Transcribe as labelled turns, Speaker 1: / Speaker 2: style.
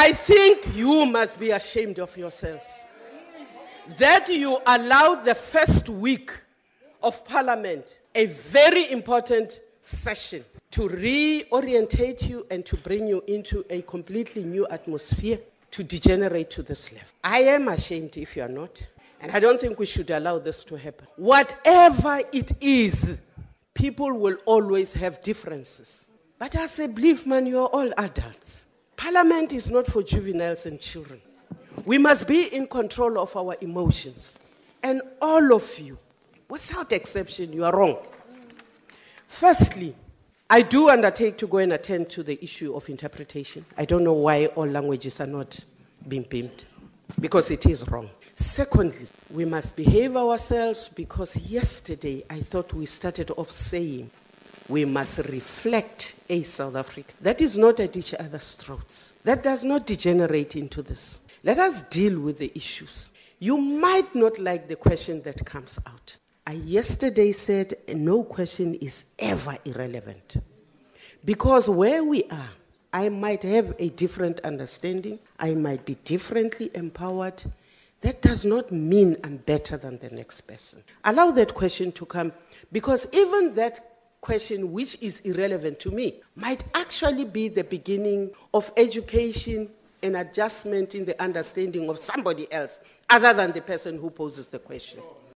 Speaker 1: I think you must be ashamed of yourselves that you allow the first week of Parliament, a very important session, to reorientate you and to bring you into a completely new atmosphere to degenerate to this level. I am ashamed if you are not, and I don't think we should allow this to happen. Whatever it is, people will always have differences. But as a belief man, you are all adults. Parliament is not for juveniles and children. We must be in control of our emotions. And all of you, without exception, you are wrong. Firstly, I do undertake to go and attend to the issue of interpretation. I don't know why all languages are not being beamed, because it is wrong. Secondly, we must behave ourselves because yesterday I thought we started off saying we must reflect a South Africa. That is not at each other's throats. That does not degenerate into this. Let us deal with the issues. You might not like the question that comes out. I yesterday said no question is ever irrelevant. Because where we are, I might have a different understanding, I might be differently empowered. That does not mean I'm better than the next person. Allow that question to come because even that question, which is irrelevant to me, might actually be the beginning of education and adjustment in the understanding of somebody else other than the person who poses the question.